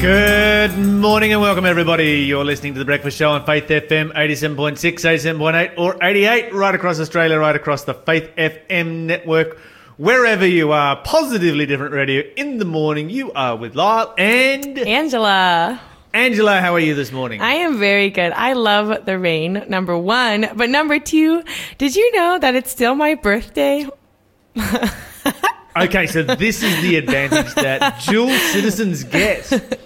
Good morning and welcome, everybody. You're listening to The Breakfast Show on Faith FM 87.6, 87.8, or 88, right across Australia, right across the Faith FM network. Wherever you are, positively different radio in the morning. You are with Lyle and Angela. Angela. How are you this morning? I am very good. I love the rain, number one. But number two, did you know that it's still my birthday? okay, so this is the advantage that dual citizens get.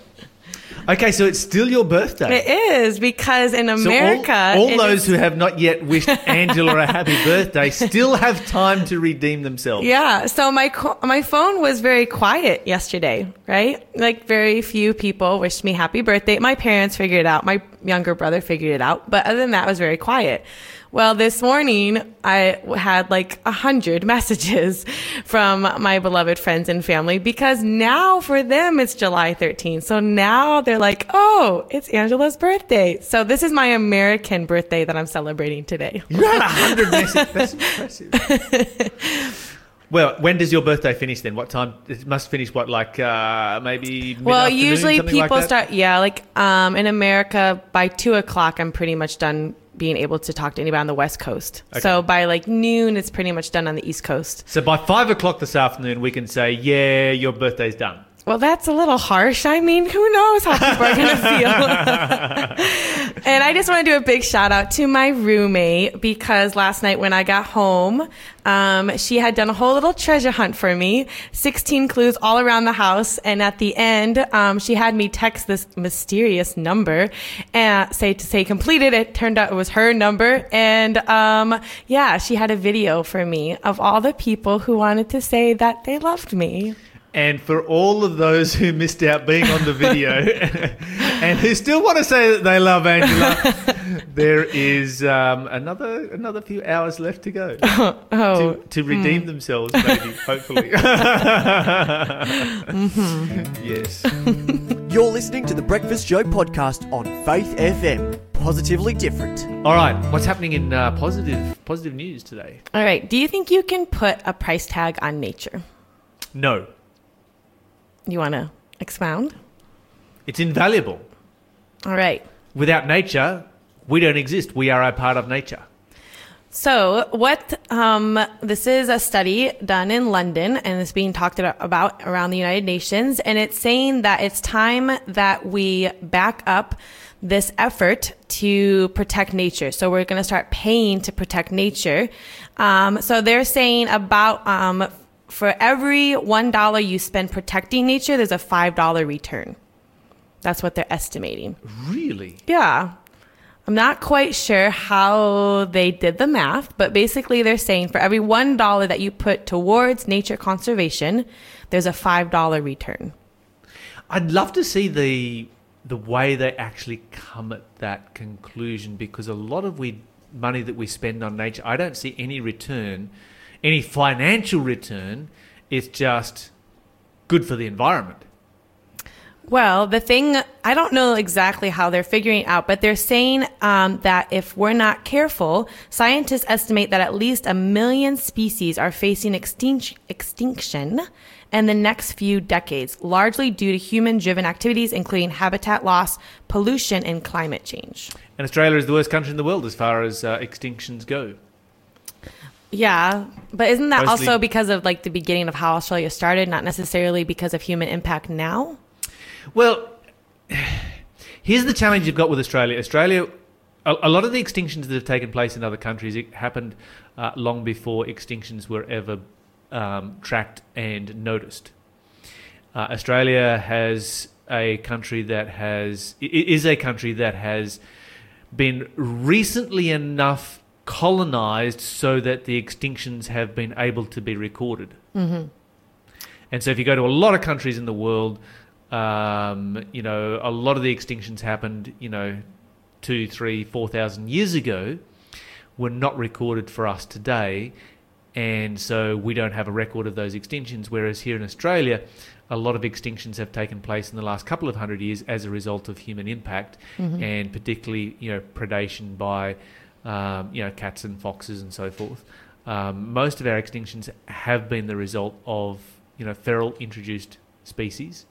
Okay, so it's still your birthday. It is because in America, so all, all those is, who have not yet wished Angela a happy birthday still have time to redeem themselves. Yeah. So my my phone was very quiet yesterday, right? Like very few people wished me happy birthday. My parents figured it out. My younger brother figured it out, but other than that, it was very quiet. Well, this morning I had like a hundred messages from my beloved friends and family because now for them it's July 13th. So now they're like, oh, it's Angela's birthday. So this is my American birthday that I'm celebrating today. You had a hundred messages. That's impressive. Well, when does your birthday finish then? What time? It must finish what, like uh, maybe. Well, usually people like start. Yeah, like um, in America by two o'clock, I'm pretty much done being able to talk to anybody on the West Coast. Okay. So by like noon, it's pretty much done on the East Coast. So by five o'clock this afternoon, we can say, yeah, your birthday's done. Well, that's a little harsh. I mean, who knows how people are going to feel? and I just want to do a big shout out to my roommate because last night when I got home, um, she had done a whole little treasure hunt for me, 16 clues all around the house. And at the end, um, she had me text this mysterious number and say to say completed. It turned out it was her number. And, um, yeah, she had a video for me of all the people who wanted to say that they loved me. And for all of those who missed out being on the video and who still want to say that they love Angela, there is um, another another few hours left to go oh, to, to redeem mm. themselves, maybe, hopefully. mm-hmm. Yes. You're listening to the Breakfast Show podcast on Faith FM. Positively different. All right, what's happening in uh, positive positive news today? All right, do you think you can put a price tag on nature? No. You want to expound? It's invaluable. All right. Without nature, we don't exist. We are a part of nature. So, what um, this is a study done in London and it's being talked about around the United Nations. And it's saying that it's time that we back up this effort to protect nature. So, we're going to start paying to protect nature. Um, so, they're saying about um, for every $1 you spend protecting nature, there's a $5 return. That's what they're estimating. Really? Yeah. I'm not quite sure how they did the math, but basically they're saying for every $1 that you put towards nature conservation, there's a $5 return. I'd love to see the the way they actually come at that conclusion because a lot of we money that we spend on nature, I don't see any return any financial return. It's just good for the environment. Well, the thing, I don't know exactly how they're figuring it out, but they're saying um, that if we're not careful, scientists estimate that at least a million species are facing extinction, extinction in the next few decades, largely due to human driven activities, including habitat loss, pollution, and climate change. And Australia is the worst country in the world as far as uh, extinctions go. Yeah, but isn't that also because of like the beginning of how Australia started, not necessarily because of human impact now? Well, here's the challenge you've got with Australia. Australia, a, a lot of the extinctions that have taken place in other countries it happened uh, long before extinctions were ever um, tracked and noticed. Uh, Australia has a country that has is a country that has been recently enough colonized so that the extinctions have been able to be recorded. Mm-hmm. And so, if you go to a lot of countries in the world, um, you know, a lot of the extinctions happened, you know, two, three, four thousand years ago, were not recorded for us today, and so we don't have a record of those extinctions. Whereas here in Australia, a lot of extinctions have taken place in the last couple of hundred years as a result of human impact, mm-hmm. and particularly, you know, predation by um, you know, cats and foxes and so forth. Um, most of our extinctions have been the result of you know feral introduced species.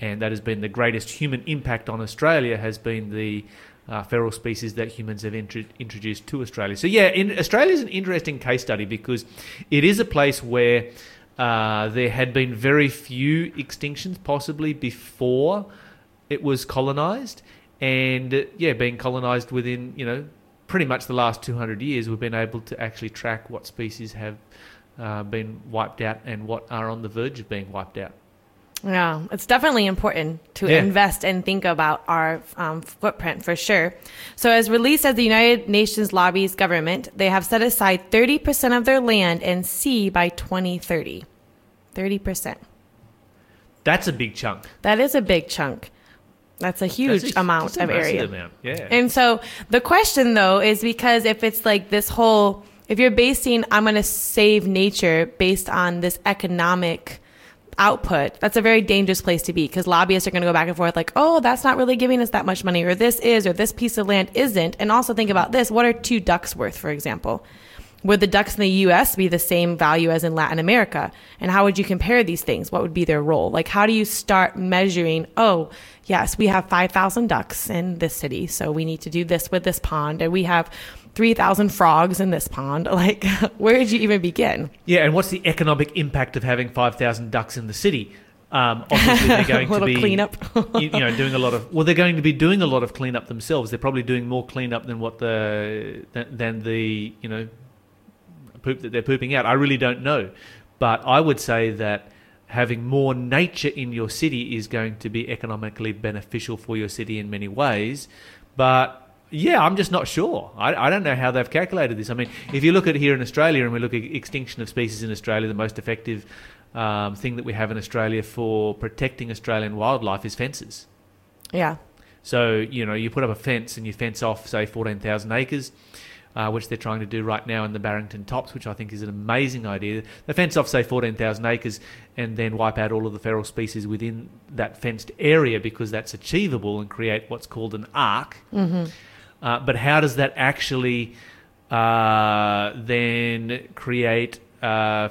and that has been the greatest human impact on Australia has been the uh, feral species that humans have intro- introduced to Australia. So yeah, Australia is an interesting case study because it is a place where uh, there had been very few extinctions, possibly before it was colonized, and uh, yeah, being colonized within you know pretty much the last 200 years, we've been able to actually track what species have uh, been wiped out and what are on the verge of being wiped out. Yeah, it's definitely important to Yeah. invest and think about our um, footprint for sure. So, as released as the United Nations lobbies government, they have set aside 30% of their land and sea by 2030. 30%. That's a big chunk. That is a big chunk. That's a huge That's a- amount of area. amount, Yeah. And so the question though is because if it's like this whole, if you're basing, I'm going to save nature based on this economic output, that's a very dangerous place to be because lobbyists are going to go back and forth like, oh, that's not really giving us that much money, or this is, or this piece of land isn't. And also think about this what are two ducks worth, for example? Would the ducks in the US be the same value as in Latin America? And how would you compare these things? What would be their role? Like, how do you start measuring, oh, yes, we have 5,000 ducks in this city, so we need to do this with this pond, and we have 3,000 frogs in this pond. Like, where did you even begin? Yeah, and what's the economic impact of having 5,000 ducks in the city? Um, obviously, they're going to be cleanup. you, you know, doing a lot of. Well, they're going to be doing a lot of cleanup themselves. They're probably doing more cleanup than what the than, than the you know poop that they're pooping out. I really don't know, but I would say that having more nature in your city is going to be economically beneficial for your city in many ways. But yeah, I'm just not sure. I, I don't know how they've calculated this. I mean, if you look at here in Australia and we look at extinction of species in Australia, the most effective um, thing that we have in Australia for protecting Australian wildlife is fences. Yeah. So, you know, you put up a fence and you fence off, say, 14,000 acres, uh, which they're trying to do right now in the Barrington Tops, which I think is an amazing idea. They fence off, say, 14,000 acres and then wipe out all of the feral species within that fenced area because that's achievable and create what's called an ark. Uh, but how does that actually uh, then create uh,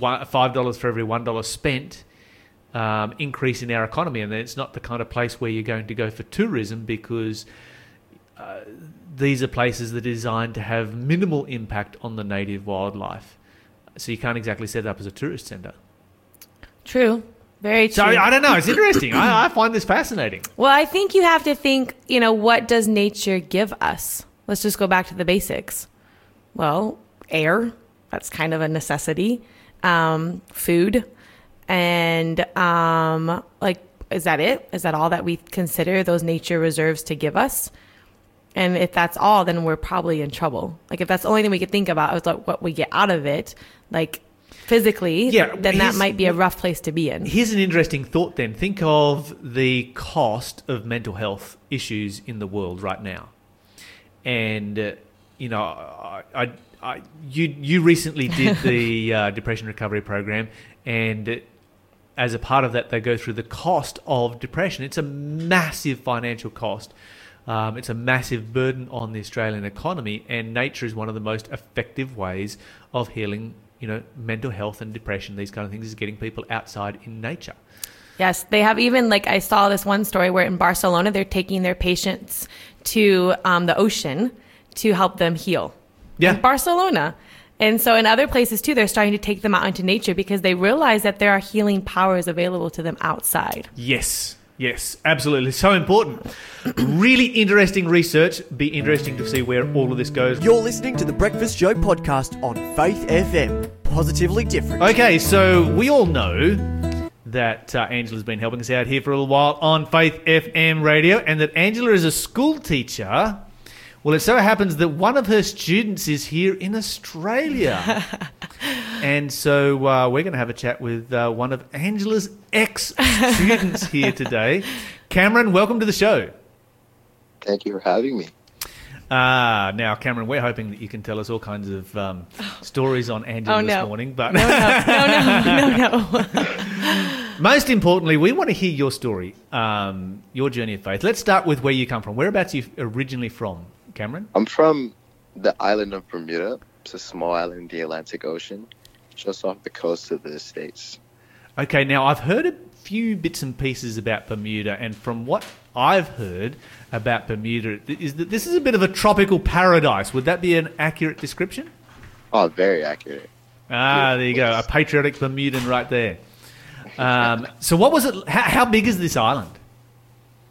$5 for every $1 spent? um, increase in our economy, and it's not the kind of place where you're going to go for tourism because uh, these are places that are designed to have minimal impact on the native wildlife. So you can't exactly set it up as a tourist centre. True. Very true. So I don't know. It's interesting. I, I find this fascinating. Well, I think you have to think, you know, what does nature give us? Let's just go back to the basics. Well, air, that's kind of a necessity. Um, food, and um, like, is that it? Is that all that we consider those nature reserves to give us? And if that's all, then we're probably in trouble. Like, if that's the only thing we could think about is like what we get out of it, like physically, Yeah, then that might be a rough place to be in. Here's an interesting thought then. Think of the cost of mental health issues in the world right now. And, uh, you know, I, I, I, you, you recently did the uh, depression recovery program, and uh, as a part of that, they go through the cost of depression. It's a massive financial cost. Um, it's a massive burden on the Australian economy, and nature is one of the most effective ways of healing, you know, mental health and depression. These kind of things is getting people outside in nature. Yes, they have even like I saw this one story where in Barcelona they're taking their patients to um, the ocean to help them heal. Yeah. in Barcelona. And so in other places too, they're starting to take them out into nature because they realize that there are healing powers available to them outside. Yes, yes, absolutely. So important. really interesting research. Be interesting to see where all of this goes. You're listening to the Breakfast Show podcast on Faith FM. Positively different. Okay, so we all know that uh, Angela's been helping us out here for a little while on Faith FM radio, and that Angela is a school teacher. Well, it so happens that one of her students is here in Australia. and so uh, we're going to have a chat with uh, one of Angela's ex students here today. Cameron, welcome to the show. Thank you for having me. Ah, now, Cameron, we're hoping that you can tell us all kinds of um, stories on Angela Oh, this morning, but No, no, no, no, no. Most importantly, we want to hear your story, um, your journey of faith. Let's start with where you come from. Whereabouts are you originally from, Cameron? I'm from the island of Bermuda. It's a small island in the Atlantic Ocean, just off the coast of the States. Okay, now I've heard a few bits and pieces about Bermuda, and from what I've heard about Bermuda, is that this is a bit of a tropical paradise. Would that be an accurate description? Oh, very accurate. Ah, there you go. A patriotic Bermudan right there. Um, so, what was it? How, how big is this island?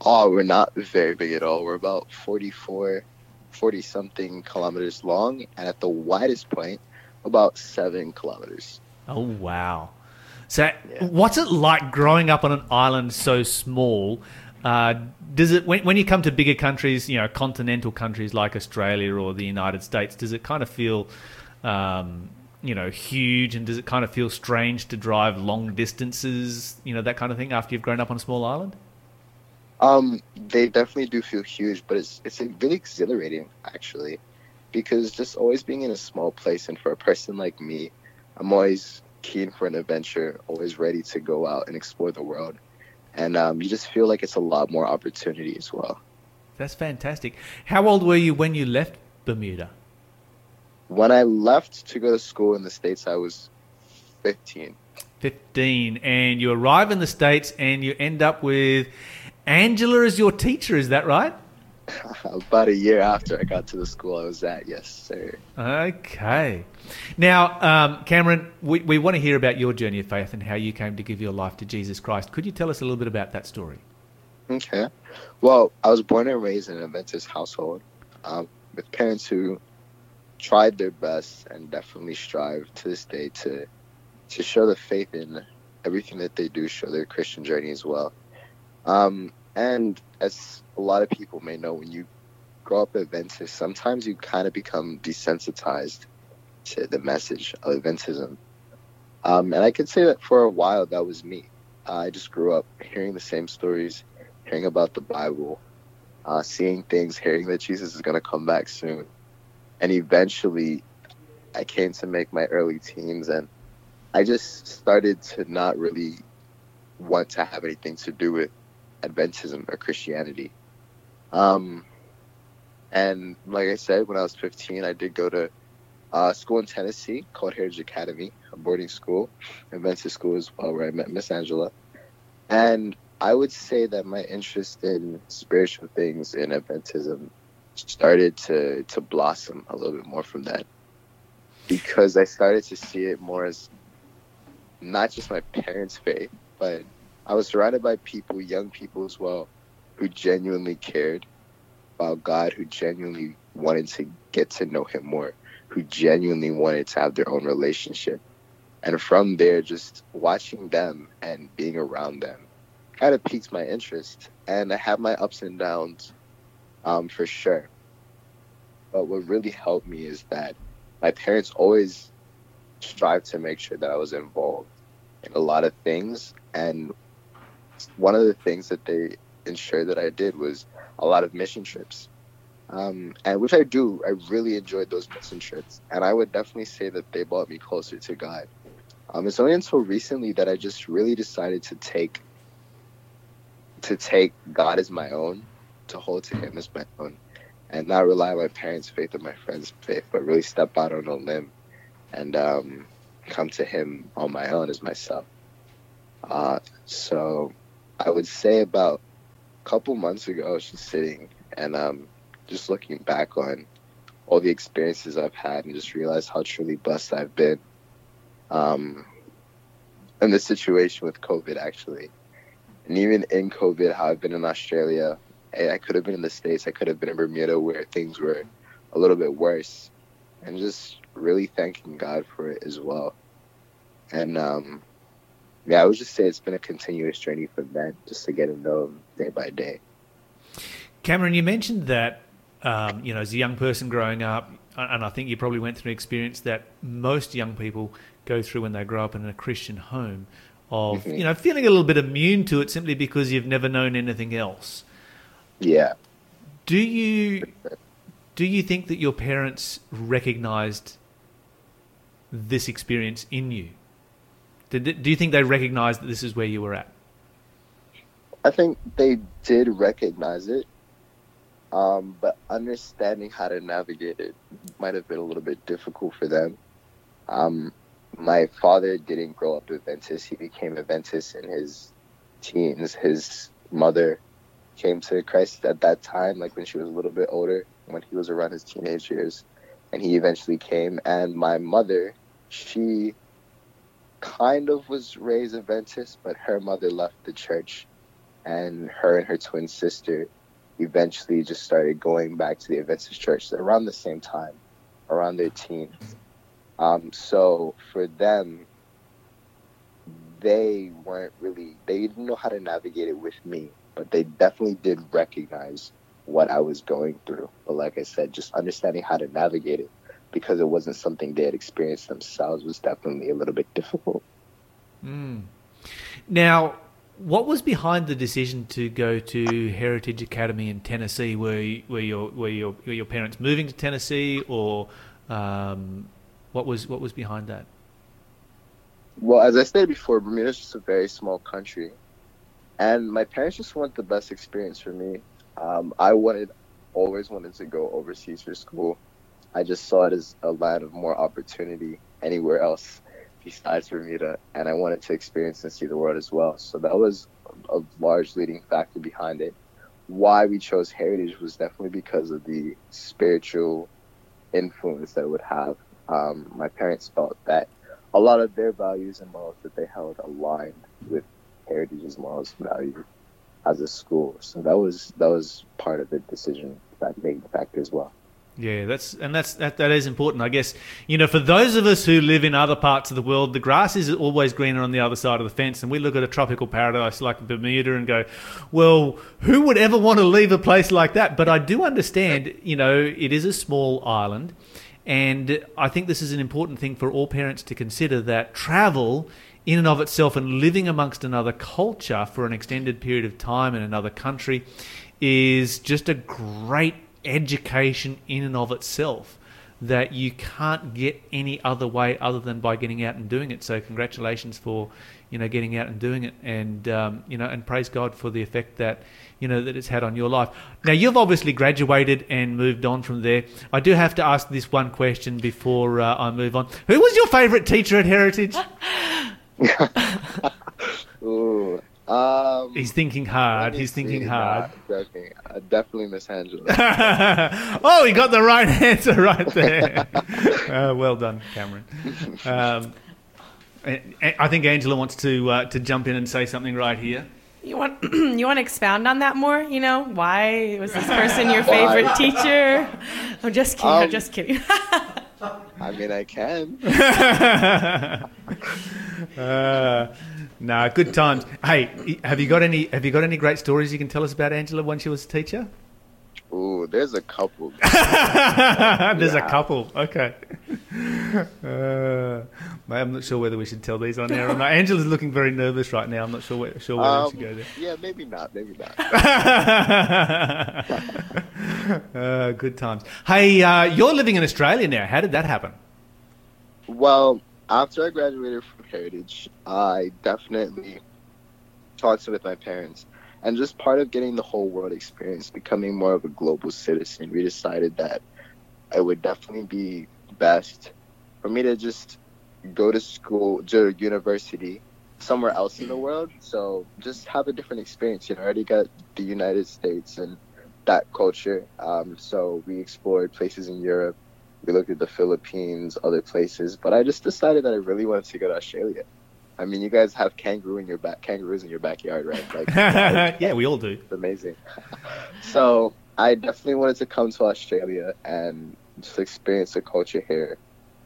Oh, we're not very big at all. We're about 44, 40 something kilometers long, and at the widest point, about seven kilometers. Oh, wow. So, what's it like growing up on an island so small? Uh, does it when, when you come to bigger countries, you know, continental countries like Australia or the United States, does it kind of feel, um, you know, huge, and does it kind of feel strange to drive long distances, you know, that kind of thing after you've grown up on a small island? Um, they definitely do feel huge, but it's it's really exhilarating actually, because just always being in a small place, and for a person like me, I'm always keen for an adventure, always ready to go out and explore the world, and um, you just feel like it's a lot more opportunity as well. That's fantastic. How old were you when you left Bermuda? When I left to go to school in the states, I was 15. 15 and you arrive in the states and you end up with Angela as your teacher, is that right? About a year after I got to the school I was at, yes, sir. Okay. Now, um, Cameron, we, we want to hear about your journey of faith and how you came to give your life to Jesus Christ. Could you tell us a little bit about that story? Okay. Well, I was born and raised in an Adventist household um, with parents who tried their best and definitely strive to this day to to show the faith in everything that they do, show their Christian journey as well. Um, and as a lot of people may know, when you grow up Adventist, sometimes you kind of become desensitized to the message of Adventism. Um, and I could say that for a while that was me. I just grew up hearing the same stories, hearing about the Bible, uh, seeing things, hearing that Jesus is going to come back soon. And eventually, I came to make my early teens, and I just started to not really want to have anything to do with Adventism or Christianity. Um, and like I said, when I was 15, I did go to a school in Tennessee called Heritage Academy, a boarding school, Adventist school as well, where I met Miss Angela. And I would say that my interest in spiritual things in Adventism started to, to blossom a little bit more from that because I started to see it more as not just my parents' faith, but I was surrounded by people, young people as well, who genuinely cared about God, who genuinely wanted to get to know Him more, who genuinely wanted to have their own relationship. And from there, just watching them and being around them kind of piqued my interest. And I have my ups and downs um, for sure. But what really helped me is that my parents always strive to make sure that I was involved in a lot of things. And one of the things that they ensured that I did was a lot of mission trips. Um, and which I do, I really enjoyed those mission trips. And I would definitely say that they brought me closer to God. Um, it's only until recently that I just really decided to take to take God as my own, to hold to Him as my own, and not rely on my parents' faith or my friends' faith, but really step out on a limb and um, come to Him on my own as myself. Uh, so I would say about a couple months ago, I was just sitting and um, just looking back on all the experiences I've had and just realized how truly blessed I've been. Um, in the situation with COVID, actually. And even in COVID, how I've been in Australia, I could have been in the States, I could have been in Bermuda where things were a little bit worse. And just really thanking God for it as well. And um, yeah, I would just say it's been a continuous journey for men just to get to know him day by day. Cameron, you mentioned that um, you know as a young person growing up, and I think you probably went through an experience that most young people go through when they grow up in a Christian home, of Mm-hmm. you know feeling a little bit immune to it simply because you've never known anything else. Yeah. Do you do you think that your parents recognized this experience in you? Did, do you think they recognized that this is where you were at? I think they did recognize it, um, but understanding how to navigate it might have been a little bit difficult for them. Um, my father didn't grow up Adventist; he became Adventist in his teens, his mother came to Christ at that time, like when she was a little bit older, when he was around his teenage years, and he eventually came. And my mother, she kind of was raised Adventist, but her mother left the church, and her and her twin sister eventually just started going back to the Adventist church around the same time, around their teens. Um, so for them, they weren't really, they didn't know how to navigate it with me, but they definitely did recognize what I was going through. But like I said, just understanding how to navigate it because it wasn't something they had experienced themselves was definitely a little bit difficult. Mm. Now, what was behind the decision to go to Heritage Academy in Tennessee? Were were your were your were your parents moving to Tennessee, or um, what was what was behind that? Well, as I said before, Bermuda is just a very small country, and my parents just want the best experience for me. Um, I wanted, always wanted to go overseas for school. I just saw it as a land of more opportunity anywhere else besides Bermuda, and I wanted to experience and see the world as well. So that was a large leading factor behind it. Why we chose Heritage was definitely because of the spiritual influence that it would have. Um, my parents felt that a lot of their values and morals that they held aligned with Heritage's morals and values as a school. So that was that was part of the decision that made the factor as well. Yeah, that's and that's that, that is important. I guess you know for those of us who live in other parts of the world, the grass is always greener on the other side of the fence, and we look at a tropical paradise like Bermuda and go, "Well, who would ever want to leave a place like that?" But I do understand, you know, it is a small island, and I think this is an important thing for all parents to consider that travel in and of itself and living amongst another culture for an extended period of time in another country is just a great education in and of itself that you can't get any other way other than by getting out and doing it. So congratulations for you know getting out and doing it, and um, you know and praise God for the effect that you know that it's had on your life. Now you've obviously graduated and moved on from there. I do have to ask this one question before uh, I move on. Who was your favourite teacher at Heritage? Ooh, um, He's thinking hard. He's thinking hard. Nah, definitely, uh, definitely Miss Angela. oh, he got the right answer right there. uh, well done, Cameron. Um, I think Angela wants to uh, to jump in and say something right here. You want you want to expound on that more? You know, why was this person your favorite teacher? I'm just kidding. I'm Um, just kidding. I mean, I can. uh, nah, good times. Hey, have you got any? Have you got any great stories you can tell us about Angela when she was a teacher? Oh, there's a couple. There's a couple. Okay. Uh, I'm not sure whether we should tell these on air or not. Angela's looking very nervous right now. I'm not sure where, sure whether we Um, should go there. yeah, maybe not. Maybe not. uh, good times. Hey, uh, you're living in Australia now. How did that happen? Well, after I graduated from Heritage, I definitely talked with my parents. And just part of getting the whole world experience, becoming more of a global citizen, we decided that it would definitely be best for me to just go to school, to university somewhere else in the world. So just have a different experience. You know, I already got the United States and that culture. Um, so we explored places in Europe. We looked at the Philippines, other places, but I just decided that I really wanted to go to Australia. I mean, you guys have kangaroo in your back, kangaroos in your backyard, right? Like, yeah, we all do. amazing. so I definitely wanted to come to Australia and just experience the culture here,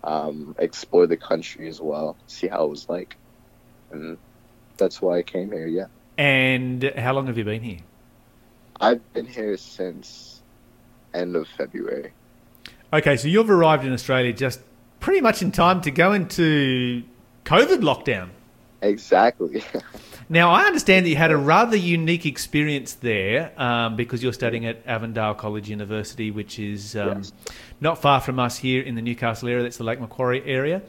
um, explore the country as well, see how it was like, and that's why I came here. Yeah, And how long have you been here? I've been here since end of February. Okay, so you've arrived in Australia just pretty much in time to go into COVID lockdown. Exactly. Now, I understand that you had a rather unique experience there um, because you're studying at Avondale College University, which is um, Yes. not far from us here in the Newcastle area. That's the Lake Macquarie area.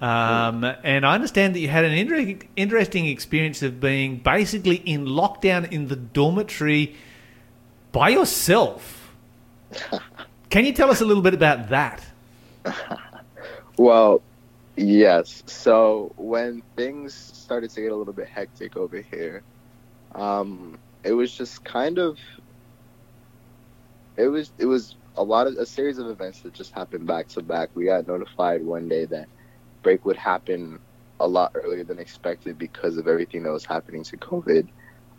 Um, and I understand that you had an inter- interesting experience of being basically in lockdown in the dormitory by yourself. Can you tell us a little bit about that? Well, yes. So when things started to get a little bit hectic over here, Um, it was just kind of. It was it was a lot of a series of events that just happened back to back. We got notified one day that break would happen a lot earlier than expected because of everything that was happening to COVID.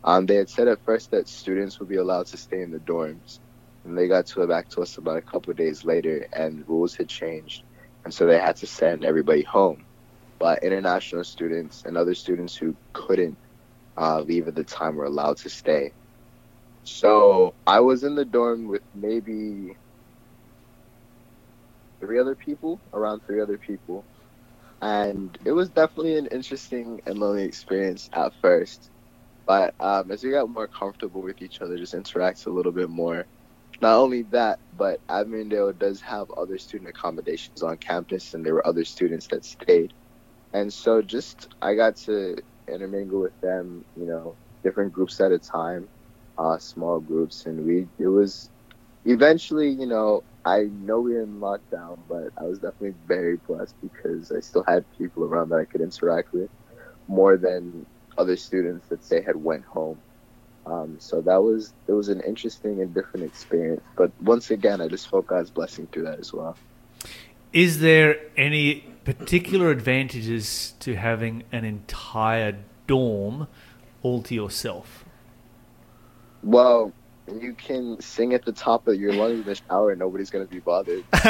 Um, they had said at first that students would be allowed to stay in the dorms, and they got to it back to us about a couple days later, and rules had changed, and so they had to send everybody home. But international students and other students who couldn't uh, leave at the time were allowed to stay. So I was in the dorm with maybe three other people, around three other people, and it was definitely an interesting and lonely experience at first. But um, as we got more comfortable with each other, just interacts a little bit more. Not only that, but Avondale does have other student accommodations on campus, and there were other students that stayed. And so, just I got to intermingle with them, you know, different groups at a time, uh, small groups, and we it was eventually, you know, I know we are in lockdown, but I was definitely very blessed because I still had people around that I could interact with more than other students that say had went home. Um, so that was it was an interesting and different experience. But once again, I just felt God's blessing through that as well. Is there any particular advantages to having an entire dorm all to yourself? Well, you can sing at the top of your lungs in the shower and nobody's going to be bothered.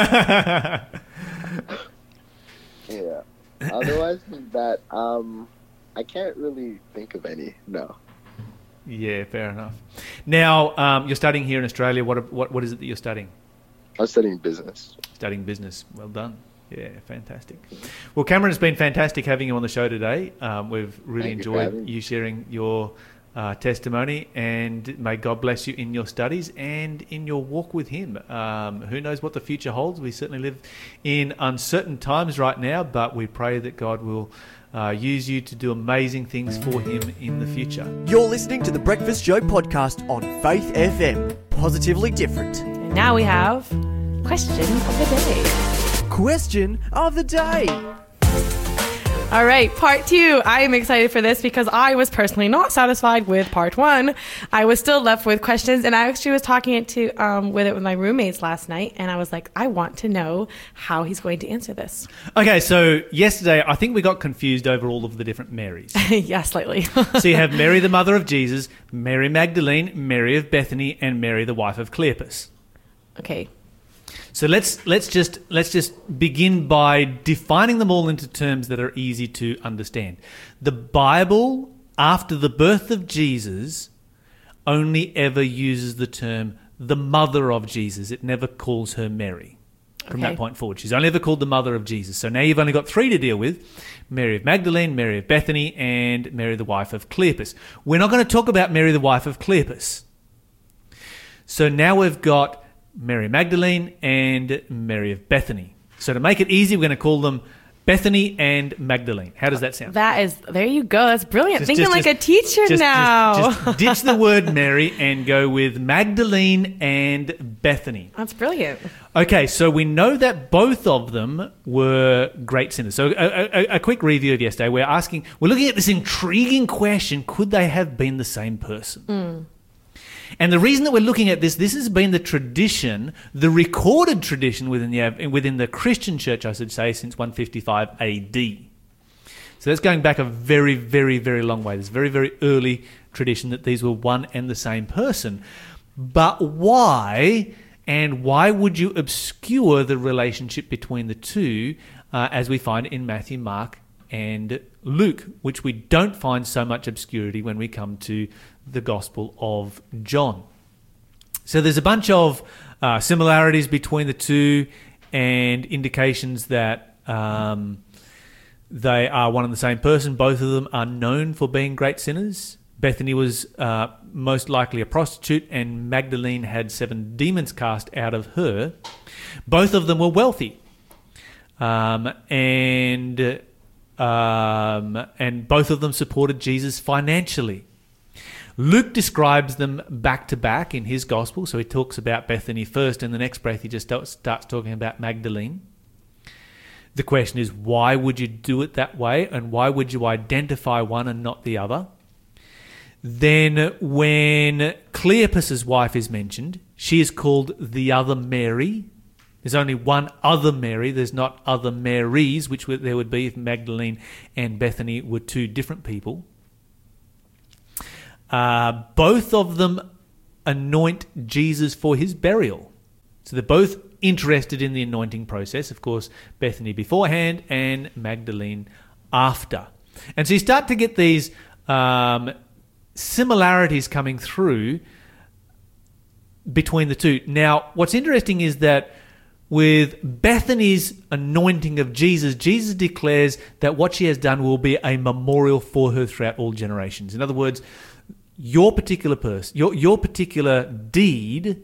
yeah. Otherwise than that, um, I can't really think of any. No. Yeah, fair enough. Now, um, you're studying here in Australia. What, what what is it that you're studying? I'm studying business. Studying business. Well done. Yeah, fantastic. Well, Cameron, it's been fantastic having you on the show today. Um, we've really Thank enjoyed me. you sharing your uh, testimony, and may God bless you in your studies and in your walk with Him. Um, who knows what the future holds? We certainly live in uncertain times right now, but we pray that God will uh, use you to do amazing things for Him in the future. You're listening to the Breakfast Show podcast on Faith FM. Positively different. And now we have question of the day. Question of the day. All right, part two. I am excited for this because I was personally not satisfied with part one. I was still left with questions, and I actually was talking it to um, with it with my roommates last night, and I was like, I want to know how he's going to answer this. Okay, so yesterday I think we got confused over all of the different Marys. yeah, slightly. so you have Mary, the mother of Jesus, Mary Magdalene, Mary of Bethany, and Mary, the wife of Cleopas. okay. So let's let's just let's just begin by defining them all into terms that are easy to understand. The Bible, after the birth of Jesus, only ever uses the term the mother of Jesus. It never calls her Mary. From Okay. that point forward, she's only ever called the mother of Jesus. So now you've only got three to deal with: Mary of Magdalene, Mary of Bethany, and Mary the wife of Cleopas. We're not going to talk about Mary the wife of Cleopas. So now we've got Mary Magdalene and Mary of Bethany. So to make it easy, we're going to call them Bethany and Magdalene. How does that sound? That is, there you go. That's brilliant. Just- Thinking just- like just- a teacher now. Just, ditch the word Mary and go with Magdalene and Bethany. That's brilliant. Okay, so we know that both of them were great sinners. So a, a, a quick review of yesterday. We're asking, we're looking at this intriguing question: Could they have been the same person? Hmm. And the reason that we're looking at this, this has been the tradition, the recorded tradition within the within the Christian church, I should say, since 155 AD. So that's going back a very, very, very long way. This very, very early tradition that these were one and the same person. But why? And why would you obscure the relationship between the two, uh, as we find in Matthew, Mark, and Luke, which we don't find so much obscurity when we come to the Gospel of John? So there's a bunch of uh, similarities between the two and indications that um, they are one and the same person. Both of them are known for being great sinners. Bethany was uh, most likely a prostitute, and Magdalene had seven demons cast out of her. Both of them were wealthy, um, and um, and both of them supported Jesus financially. Luke describes them back to back in his gospel. So he talks about Bethany first, and the next breath he just starts talking about Magdalene. The question is, why would you do it that way, and why would you identify one and not the other? Then, when Cleopas's wife is mentioned, she is called the other Mary. There's only one other Mary. There's not other Marys, which there would be if Magdalene and Bethany were two different people. Uh, both of them anoint Jesus for his burial. So they're both interested in the anointing process. Of course, Bethany beforehand and Magdalene after. And so you start to get these um, similarities coming through between the two. Now, what's interesting is that with Bethany's anointing of Jesus, Jesus declares that what she has done will be a memorial for her throughout all generations. In other words, your particular person, your, your particular deed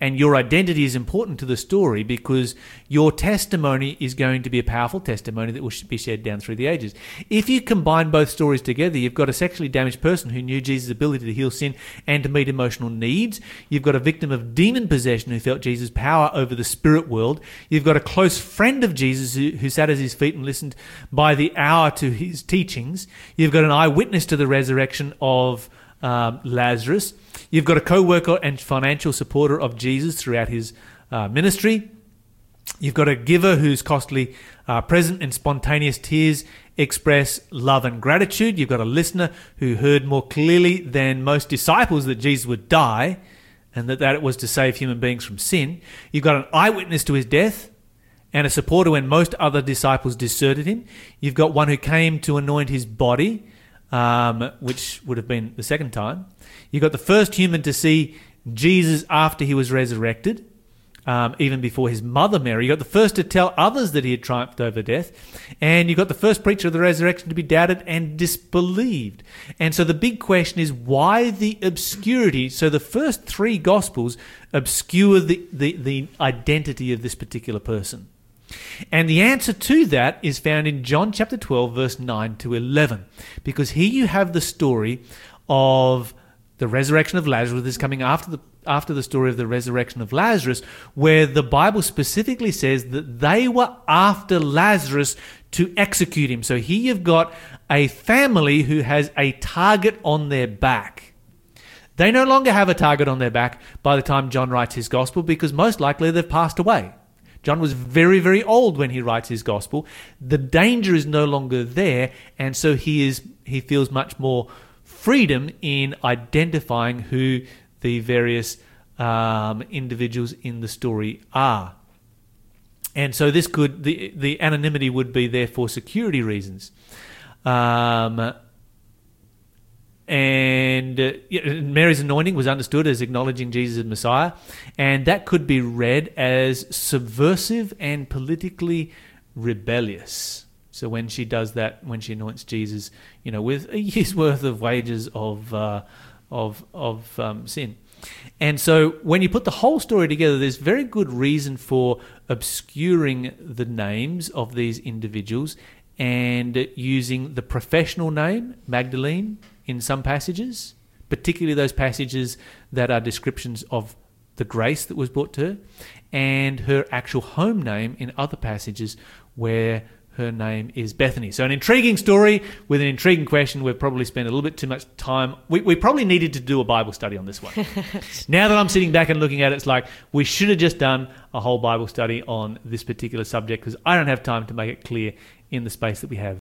and your identity is important to the story because your testimony is going to be a powerful testimony that will be shared down through the ages. If you combine both stories together, you've got a sexually damaged person who knew Jesus' ability to heal sin and to meet emotional needs. You've got a victim of demon possession who felt Jesus' power over the spirit world. You've got a close friend of Jesus who, who sat at his feet and listened by the hour to his teachings. You've got an eyewitness to the resurrection of um, Lazarus. You've got a co worker and financial supporter of Jesus throughout his uh, ministry. You've got a giver whose costly uh, present and spontaneous tears express love and gratitude. You've got a listener who heard more clearly than most disciples that Jesus would die and that, that it was to save human beings from sin. You've got an eyewitness to his death and a supporter when most other disciples deserted him. You've got one who came to anoint his body um, which would have been the second time. You got the first human to see Jesus after he was resurrected, um, even before his mother Mary. You got the first to tell others that he had triumphed over death, and you got the first preacher of the resurrection to be doubted and disbelieved. And so the big question is why the obscurity? So the first three gospels obscure the, the, the identity of this particular person. And the answer to that is found in John chapter 12, verse 9 to 11. Because here you have the story of the resurrection of Lazarus. Is coming after the, after the story of the resurrection of Lazarus, where the Bible specifically says that they were after Lazarus to execute him. So here you've got a family who has a target on their back. They no longer have a target on their back by the time John writes his gospel because most likely they've passed away. John was very, very old when he writes his gospel. The danger is no longer there, and so he is he feels much more freedom in identifying who the various um, individuals in the story are. And so this could the the anonymity would be there for security reasons. Um, and uh, Mary's anointing was understood as acknowledging Jesus as Messiah, and that could be read as subversive and politically rebellious. So when she does that, when she anoints Jesus, you know, with a year's worth of wages of uh, of of um, sin, and so when you put the whole story together, there's very good reason for obscuring the names of these individuals and using the professional name Magdalene in some passages, particularly those passages that are descriptions of the grace that was brought to her, and her actual home name in other passages where her name is Bethany. So, an intriguing story with an intriguing question. We've probably spent a little bit too much time. We, we probably needed to do a Bible study on this one. now that I'm sitting back and looking at it, it's like we should have just done a whole Bible study on this particular subject because I don't have time to make it clear in the space that we have